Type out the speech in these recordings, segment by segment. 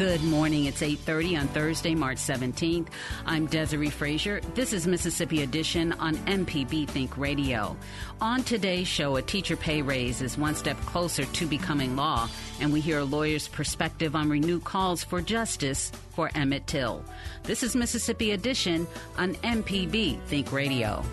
Good morning. It's 8:30 on Thursday, March 17th. I'm Desare Frazier. This is Mississippi Edition on MPB Think Radio. On today's show, a teacher pay raise is one step closer to becoming law, and we hear a lawyer's perspective on renewed calls for justice for Emmett Till. This is Mississippi Edition on MPB Think Radio.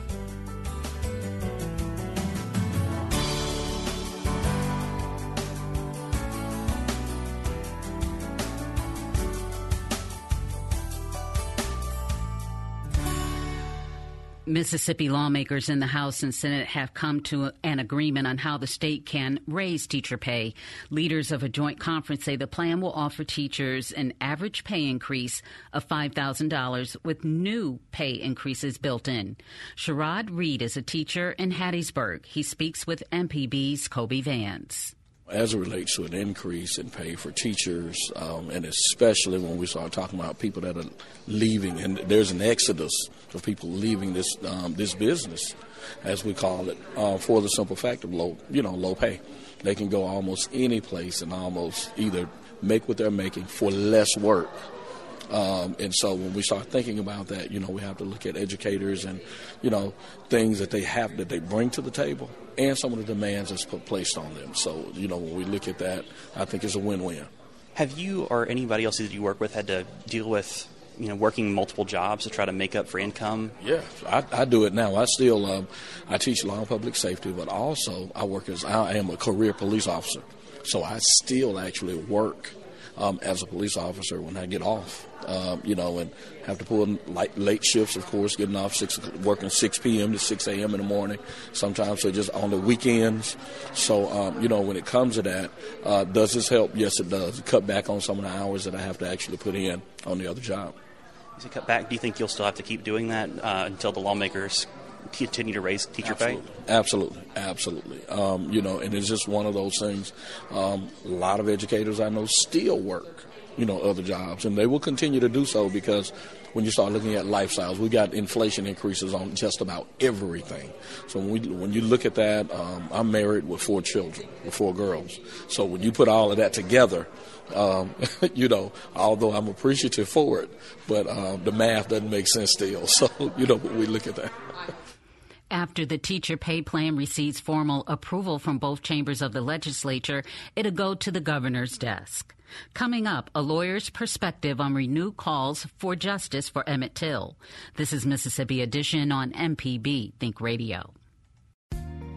Mississippi lawmakers in the House and Senate have come to an agreement on how the state can raise teacher pay. Leaders of a joint conference say the plan will offer teachers an average pay increase of $5,000 with new pay increases built in. Sherrod Reed is a teacher in Hattiesburg. He speaks with MPB's Kobee Vance as it relates to an increase in pay for teachers, um, and especially when we start talking about people that are leaving, and there's an exodus of people leaving this um, this business, as we call it, uh, for the simple fact of low, you know, low pay. They can go almost any place and almost either make what they're making for less work um, and so when we start thinking about that, you know, we have to look at educators and, you know, things that they have that they bring to the table and some of the demands that's put placed on them. So, you know, when we look at that, I think it's a win-win. Have you or anybody else that you work with had to deal with you know working multiple jobs to try to make up for income? Yeah, I, I do it now. I still um, I teach law and public safety, but also I work as I am a career police officer, so I still actually work um, as a police officer when I get off. Um, you know, and have to pull in light, late shifts, of course, getting off six, working 6 p.m. to 6 a.m. in the morning. Sometimes so just on the weekends. So, um, you know, when it comes to that, uh, does this help? Yes, it does. Cut back on some of the hours that I have to actually put in on the other job. Cut back? Do you think you'll still have to keep doing that uh, until the lawmakers continue to raise teacher absolutely. pay? Absolutely, absolutely. Um, you know, and it's just one of those things. Um, a lot of educators I know still work, you know, other jobs, and they will continue to do so because when you start looking at lifestyles, we got inflation increases on just about everything. So when we when you look at that, um, I'm married with four children, with four girls. So when you put all of that together, um, you know, although I'm appreciative for it, but um, the math doesn't make sense still. So you know, we look at that. After the teacher pay plan receives formal approval from both chambers of the legislature, it'll go to the governor's desk. Coming up, a lawyer's perspective on renewed calls for justice for Emmett Till. This is Mississippi Edition on MPB Think Radio.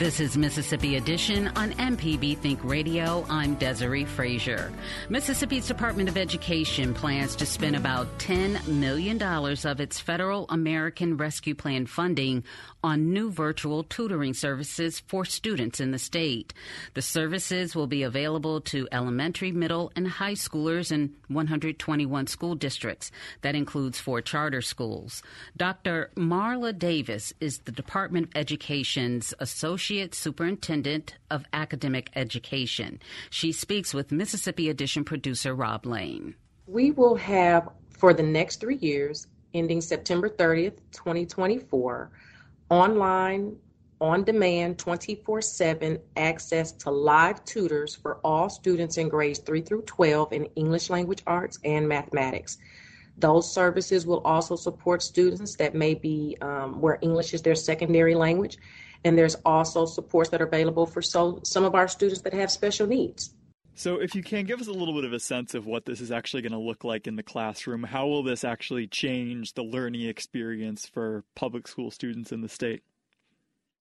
This is Mississippi Edition on MPB Think Radio. I'm Desare Frazier. Mississippi's Department of Education plans to spend about $10 million of its federal American Rescue Plan funding on new virtual tutoring services for students in the state. The services will be available to elementary, middle, and high schoolers in 121 school districts. That includes four charter schools. Dr. Marla Davis is the Department of Education's Associate Associate Superintendent of Academic Education. She speaks with Mississippi Edition producer Rob Lane. We will have, for the next three years, ending September 30th, 2024, online, on demand, 24 7 access to live tutors for all students in grades 3 through 12 in English language arts and mathematics. Those services will also support students that may be um, where English is their secondary language. And there's also supports that are available for so, some of our students that have special needs. So, if you can give us a little bit of a sense of what this is actually going to look like in the classroom, how will this actually change the learning experience for public school students in the state?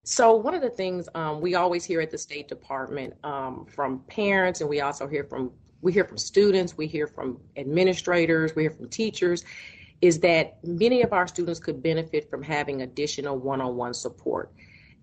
So, one of the things um, we always hear at the State Department um, from parents, and we also hear from we hear from students, we hear from administrators, we hear from teachers, is that many of our students could benefit from having additional one-on-one support.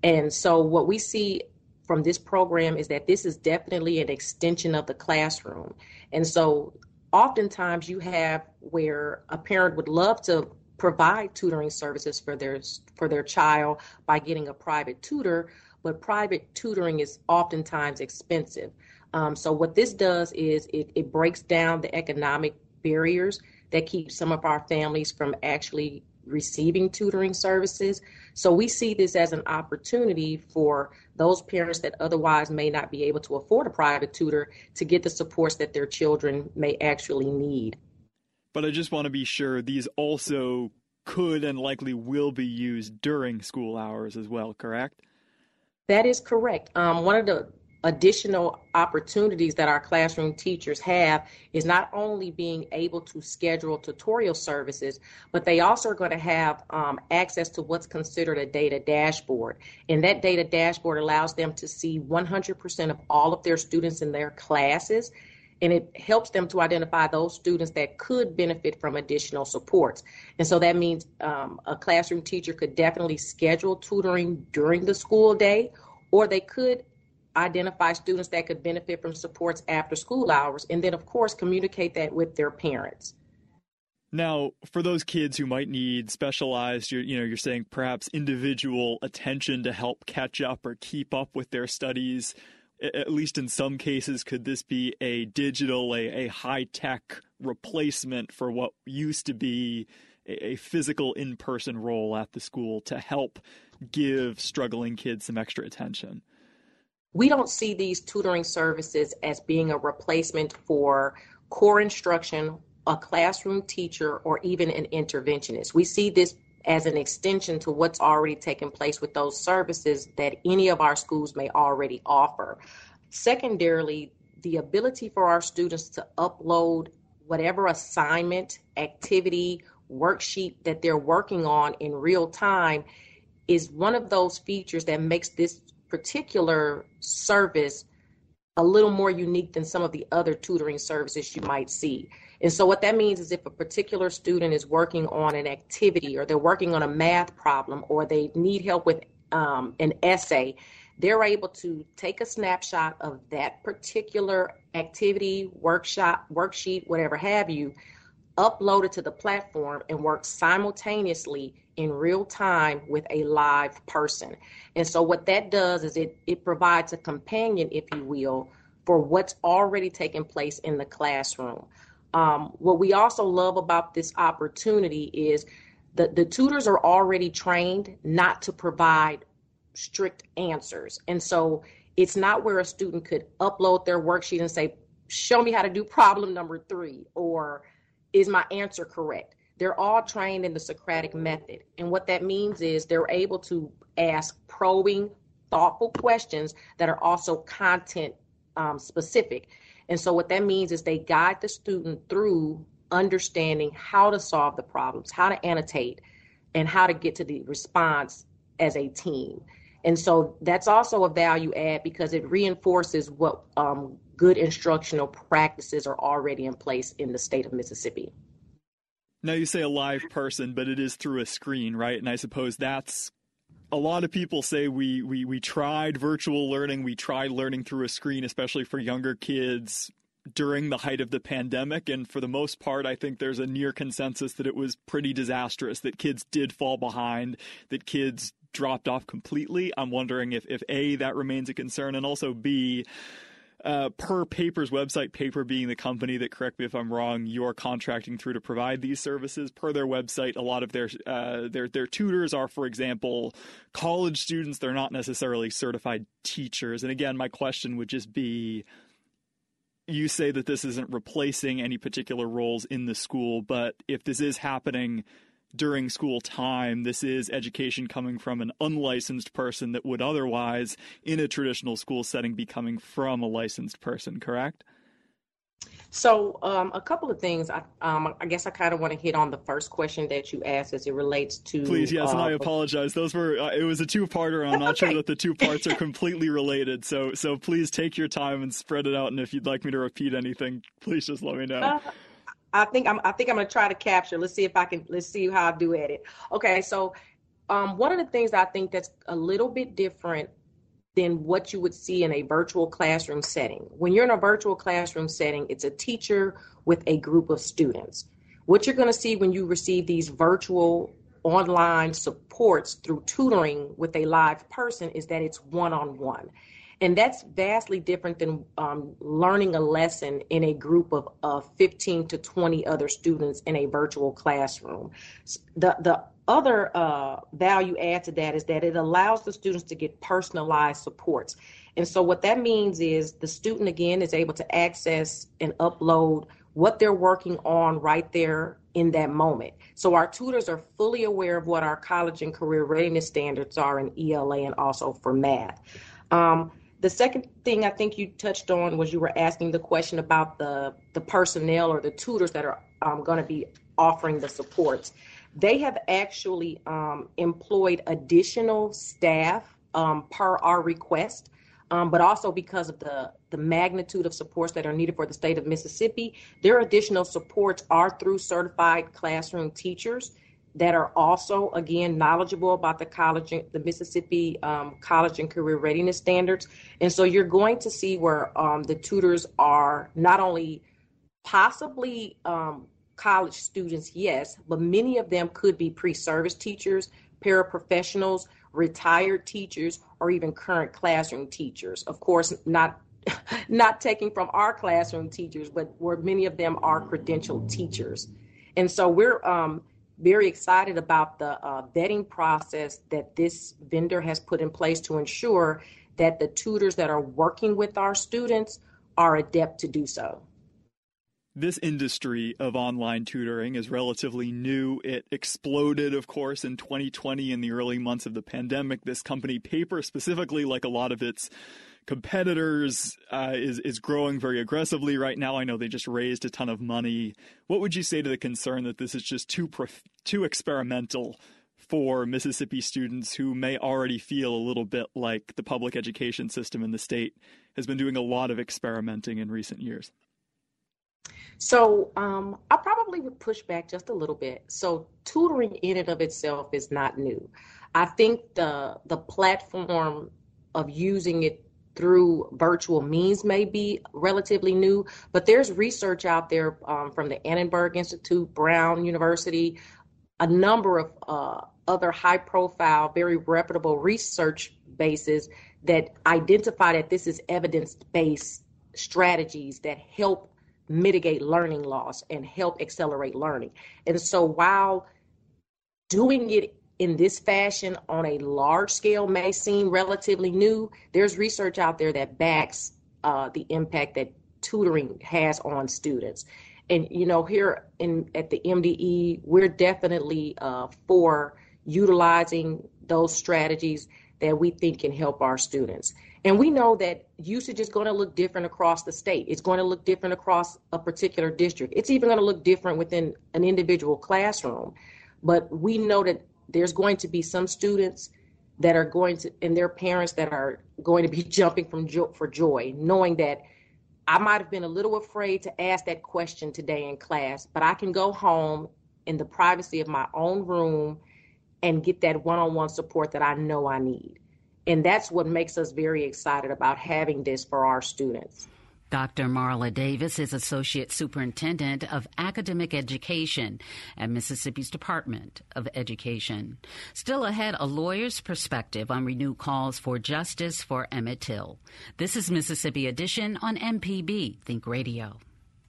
And so, what we see from this program is that this is definitely an extension of the classroom. And so oftentimes you have where a parent would love to provide tutoring services for their for their child by getting a private tutor, but private tutoring is oftentimes expensive. Um, so what this does is it, it breaks down the economic barriers that keep some of our families from actually receiving tutoring services. So we see this as an opportunity for those parents that otherwise may not be able to afford a private tutor to get the supports that their children may actually need. But I just want to be sure these also could and likely will be used during school hours as well, correct? That is correct. Um, one of the additional opportunities that our classroom teachers have is not only being able to schedule tutorial services, but they also are going to have um, access to what's considered a data dashboard. And that data dashboard allows them to see 100% of all of their students in their classes. And it helps them to identify those students that could benefit from additional supports. And so that means um, a classroom teacher could definitely schedule tutoring during the school day, or they could identify students that could benefit from supports after school hours, and then, of course, communicate that with their parents. Now, for those kids who might need specialized, you're, you know, you're saying perhaps individual attention to help catch up or keep up with their studies. At least in some cases, could this be a digital, a, a high tech replacement for what used to be a, a physical in person role at the school to help give struggling kids some extra attention? We don't see these tutoring services as being a replacement for core instruction, a classroom teacher, or even an interventionist. We see this as an extension to what's already taken place with those services that any of our schools may already offer. Secondarily, the ability for our students to upload whatever assignment, activity, worksheet that they're working on in real time is one of those features that makes this particular service a little more unique than some of the other tutoring services you might see. And so, what that means is if a particular student is working on an activity or they're working on a math problem or they need help with um, an essay, they're able to take a snapshot of that particular activity, workshop, worksheet, whatever have you, upload it to the platform and work simultaneously in real time with a live person. And so what that does is it it provides a companion, if you will, for what's already taking place in the classroom. Um, what we also love about this opportunity is the, the tutors are already trained not to provide strict answers. And so it's not where a student could upload their worksheet and say, show me how to do problem number three, or is my answer correct? They're all trained in the Socratic method. And what that means is they're able to ask probing, thoughtful questions that are also content um, specific. And so what that means is they guide the student through understanding how to solve the problems, how to annotate, and how to get to the response as a team. And so that's also a value add because it reinforces what um, good instructional practices are already in place in the state of Mississippi. Now you say a live person, but it is through a screen, right? And I suppose that's a lot of people say we, we, we tried virtual learning, we tried learning through a screen, especially for younger kids. during the height of the pandemic. And for the most part, I think there's a near consensus that it was pretty disastrous, that kids did fall behind, that kids dropped off completely. I'm wondering if, if A, that remains a concern, and also B, uh, per Paper's website, Paper being the company that, correct me if I'm wrong, you're contracting through to provide these services. Per their website, a lot of their uh, their their tutors are, for example, college students. They're not necessarily certified teachers. And again, my question would just be. You say that this isn't replacing any particular roles in the school, but if this is happening during school time. This is education coming from an unlicensed person that would otherwise, in a traditional school setting, be coming from a licensed person, correct? So, um, a couple of things. I, um, I guess I kind of want to hit on the first question that you asked as it relates to. Please, yes, uh, and I uh, apologize. Those were uh, it was a two-parter. I'm not okay. sure that the two parts are completely related. So, so please take your time and spread it out. And if you'd like me to repeat anything, please just let me know. Uh, I think I'm I think I'm gonna try to capture. Let's see if I can let's see how I do at it. Okay, so um, one of the things I think that's a little bit different than what you would see in a virtual classroom setting. When you're in a virtual classroom setting, it's a teacher with a group of students. What you're going to see when you receive these virtual online supports through tutoring with a live person is that it's one on one. And that's vastly different than um, learning a lesson in a group of uh, 15 to 20 other students in a virtual classroom. The, the other uh, value add to that is that it allows the students to get personalized supports. And so, what that means is the student, again, is able to access and upload what they're working on right there in that moment. So, our tutors are fully aware of what our college and career readiness standards are in ELA and also for math. Um, the second thing I think you touched on was you were asking the question about the the personnel or the tutors that are um, going to be offering the supports. They have actually um, employed additional staff um, per our request, um, but also because of the the magnitude of supports that are needed for the state of Mississippi, their additional supports are through certified classroom teachers that are also again knowledgeable about the college the mississippi um, college and career readiness standards. And so you're going to see where um, the tutors are not only possibly um, college students yes but many of them could be pre-service teachers paraprofessionals retired teachers or even current classroom teachers. Of course not not taking from our classroom teachers but where many of them are credentialed teachers. And so we're um, very excited about the uh, vetting process that this vendor has put in place to ensure that the tutors that are working with our students are adept to do so. This industry of online tutoring is relatively new. It exploded, of course, in 2020 in the early months of the pandemic. This company, Paper, specifically, like a lot of its competitors uh, is is growing very aggressively right now. I know they just raised a ton of money. What would you say to the concern that this is just too prof- too experimental for Mississippi students who may already feel a little bit like the public education system in the state has been doing a lot of experimenting in recent years? So um, I probably would push back just a little bit. So tutoring in and of itself is not new. I think the the platform of using it through virtual means may be relatively new, but there's research out there um, from the Annenberg Institute, Brown University, a number of uh, other high profile, very reputable research bases that identify that this is evidence based strategies that help mitigate learning loss and help accelerate learning. And so while doing it in this fashion on a large scale may seem relatively new, there's research out there that backs uh, the impact that tutoring has on students. And you know, here in at the MDE, we're definitely uh, for utilizing those strategies that we think can help our students. And we know that usage is going to look different across the state. It's going to look different across a particular district. It's even going to look different within an individual classroom. But we know that there's going to be some students that are going to and their parents that are going to be jumping from jo- for joy knowing that I might have been a little afraid to ask that question today in class, but I can go home in the privacy of my own room and get that one-on-one support that I know I need. And that's what makes us very excited about having this for our students. Dr. Marla Davis is Associate Superintendent of Academic Education at Mississippi's Department of Education. Still ahead, a lawyer's perspective on renewed calls for justice for Emmett Till. This is Mississippi Edition on MPB Think Radio.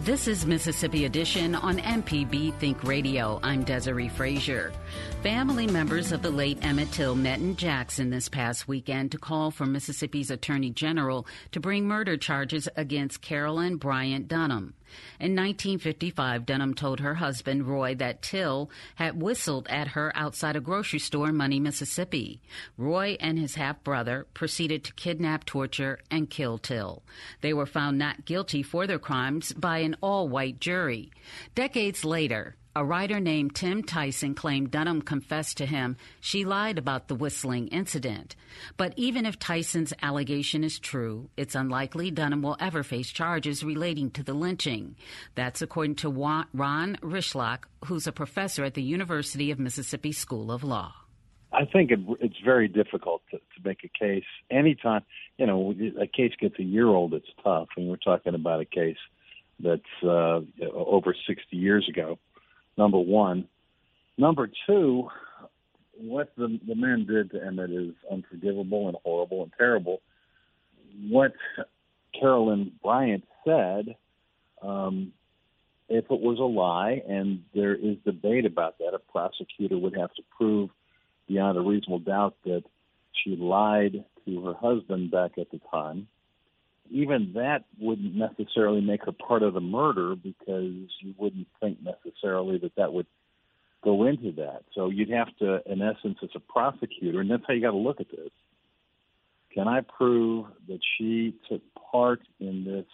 This is Mississippi Edition on MPB Think Radio. I'm Desare Frazier. Family members of the late Emmett Till met in Jackson this past weekend to call for Mississippi's Attorney General to bring murder charges against Carolyn Bryant Donham. In 1955, Donham told her husband, Roy, that Till had whistled at her outside a grocery store in Money, Mississippi. Roy and his half brother proceeded to kidnap, torture, and kill Till. They were found not guilty for their crimes by an all white jury. Decades later, a writer named Tim Tyson claimed Donham confessed to him she lied about the whistling incident. But even if Tyson's allegation is true, it's unlikely Donham will ever face charges relating to the lynching. That's according to Ron Rychlak, who's a professor at the University of Mississippi School of Law. I think it, it's very difficult to, to make a case. Anytime, you know, a case gets a year old, it's tough. And we're talking about a case that's uh, over 60 years ago number one. Number two, what the, the men did to Emmett is unforgivable and horrible and terrible. What Carolyn Bryant said, um, if it was a lie, and there is debate about that, a prosecutor would have to prove beyond a reasonable doubt that she lied to her husband back at the time even that wouldn't necessarily make her part of the murder because you wouldn't think necessarily that that would go into that. So you'd have to, in essence, as a prosecutor, and that's how you got to look at this. Can I prove that she took part in this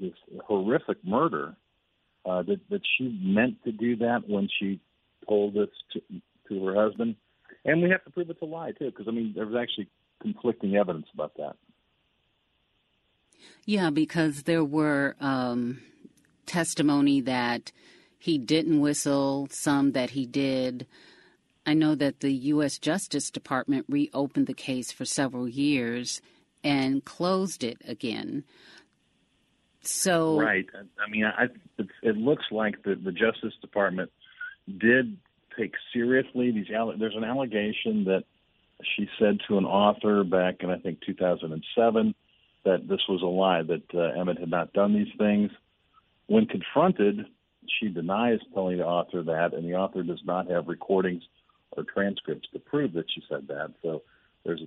this horrific murder? Uh, that that she meant to do that when she told this to, to her husband, and we have to prove it's a lie too, because I mean there was actually conflicting evidence about that. Yeah, because there were um, testimony that he didn't whistle, some that he did. I know that the U.S. Justice Department reopened the case for several years and closed it again. So right, I mean, I, it, it looks like the, the Justice Department did take seriously these. There's an allegation that she said to an author back in I think 2007 that this was a lie, that uh, Emmett had not done these things. When confronted, she denies telling the author that, and the author does not have recordings or transcripts to prove that she said that. So there's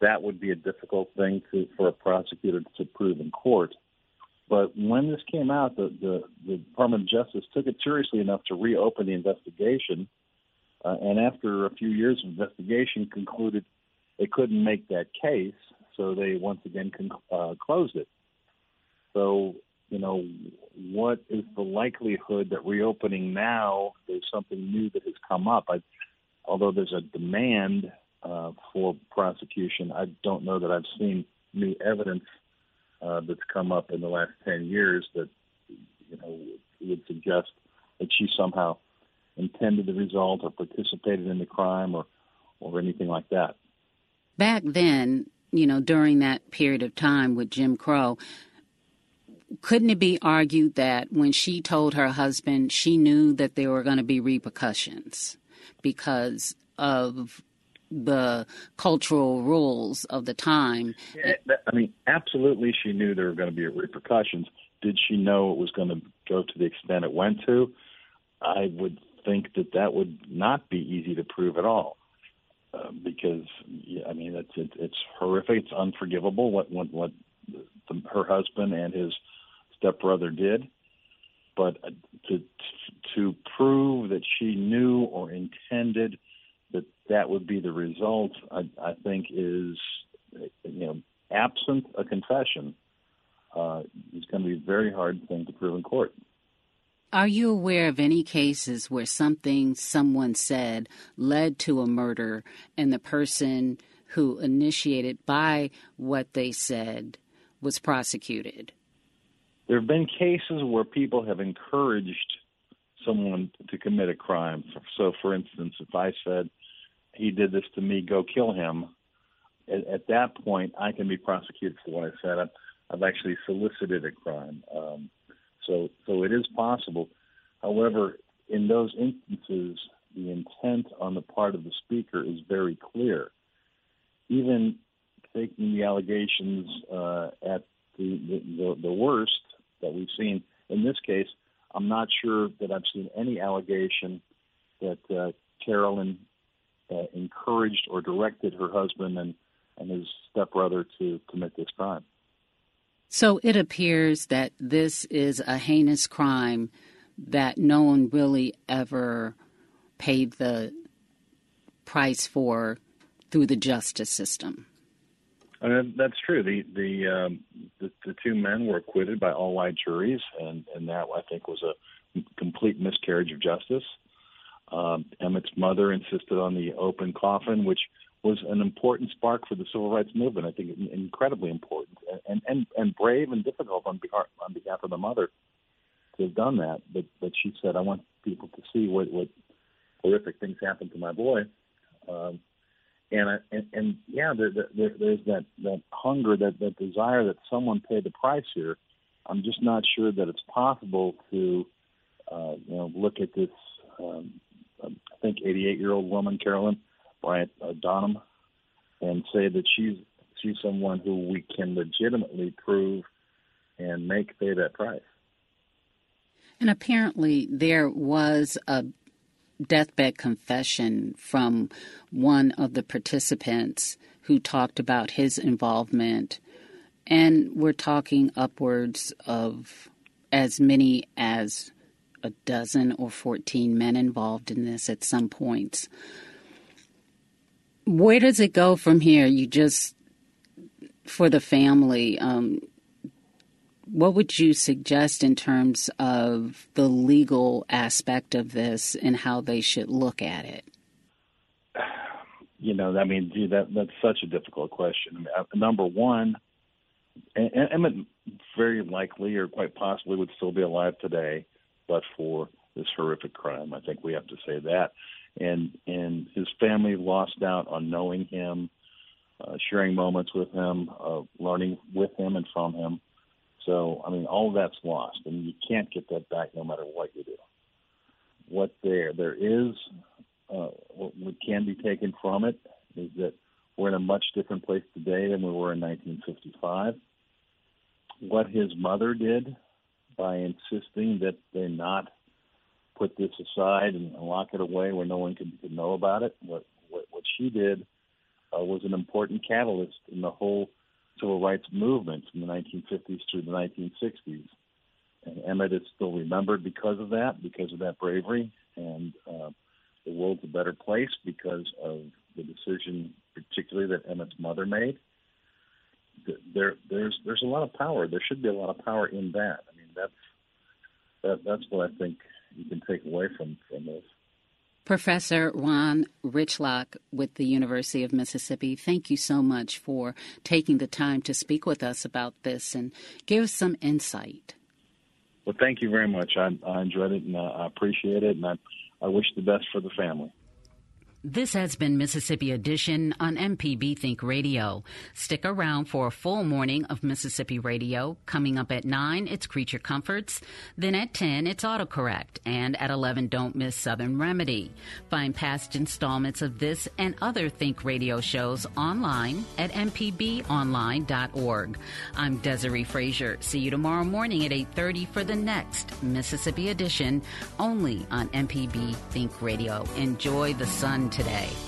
that would be a difficult thing to, for a prosecutor to prove in court. But when this came out, the, the, the Department of Justice took it seriously enough to reopen the investigation, uh, and after a few years of investigation, concluded they couldn't make that case, so they once again uh, closed it. So, you know, what is the likelihood that reopening now there's something new that has come up? I, although there's a demand uh, for prosecution, I don't know that I've seen new evidence uh, that's come up in the last 10 years that, you know, would suggest that she somehow intended the result or participated in the crime or, or anything like that. Back then, you know, during that period of time with Jim Crow, couldn't it be argued that when she told her husband she knew that there were going to be repercussions because of the cultural rules of the time? I mean, absolutely, she knew there were going to be repercussions. Did she know it was going to go to the extent it went to? I would think that that would not be easy to prove at all. Uh, because I mean it's it, it's horrific. It's unforgivable what what what the, her husband and his stepbrother did. But uh, to to prove that she knew or intended that that would be the result, I, I think is you know absent a confession, uh, is going to be a very hard thing to prove in court. Are you aware of any cases where something someone said led to a murder and the person who initiated by what they said was prosecuted? There have been cases where people have encouraged someone to commit a crime. So, for instance, if I said, he did this to me, go kill him, at, at that point, I can be prosecuted for what I said. I've, I've actually solicited a crime. Um, so, so it is possible. However, in those instances, the intent on the part of the speaker is very clear. Even taking the allegations uh, at the, the, the worst that we've seen in this case, I'm not sure that I've seen any allegation that uh, Carolyn uh, encouraged or directed her husband and, and his stepbrother to commit this crime. So it appears that this is a heinous crime that no one really ever paid the price for through the justice system. Uh, that's true. The the, um, the the two men were acquitted by all white juries, and and that I think was a complete miscarriage of justice. Um, Emmett's mother insisted on the open coffin, which was an important spark for the civil rights movement. I think incredibly important and and and brave and difficult on behalf on behalf of the mother to have done that. But but she said, I want people to see what what horrific things happened to my boy. Um, and, I, and and yeah, there, there, there's that that hunger, that that desire that someone paid the price here. I'm just not sure that it's possible to, uh, you know, look at this. Um, I think 88 year old woman, Carolyn, Bryant uh, Donham, and say that she's she's someone who we can legitimately prove and make pay that price. And apparently, there was a deathbed confession from one of the participants who talked about his involvement. And we're talking upwards of as many as a dozen or 14 men involved in this at some points where does it go from here? You just, for the family, um, what would you suggest in terms of the legal aspect of this and how they should look at it? You know, I mean, that that's such a difficult question. I mean, uh, number one, Emmett very likely or quite possibly would still be alive today, but for this horrific crime. I think we have to say that and and his family lost out on knowing him, uh, sharing moments with him, uh, learning with him and from him. So I mean, all that's lost, and you can't get that back no matter what you do. What there there is, uh, what can be taken from it is that we're in a much different place today than we were in 1955. What his mother did by insisting that they not put this aside and lock it away where no one could, could know about it. What what, what she did uh, was an important catalyst in the whole civil rights movement from the 1950s through the 1960s. And Emmett is still remembered because of that, because of that bravery, and uh, the world's a better place because of the decision, particularly that Emmett's mother made. There, there's there's a lot of power. There should be a lot of power in that. I mean, that's that, that's what I think you can take away from, from this. Professor Ron Rychlak with the University of Mississippi, thank you so much for taking the time to speak with us about this and give us some insight. Well, thank you very much. I, I enjoyed it and uh, I appreciate it, and I, I wish the best for the family. This has been Mississippi Edition on MPB Think Radio. Stick around for a full morning of Mississippi Radio. Coming up at 9, it's Creature Comforts. Then at 10, it's Autocorrect. And at 11, don't miss Southern Remedy. Find past installments of this and other Think Radio shows online at mpbonline.org. I'm Desare Frazier. See you tomorrow morning at 8.30 for the next Mississippi Edition, only on MPB Think Radio. Enjoy the sun today.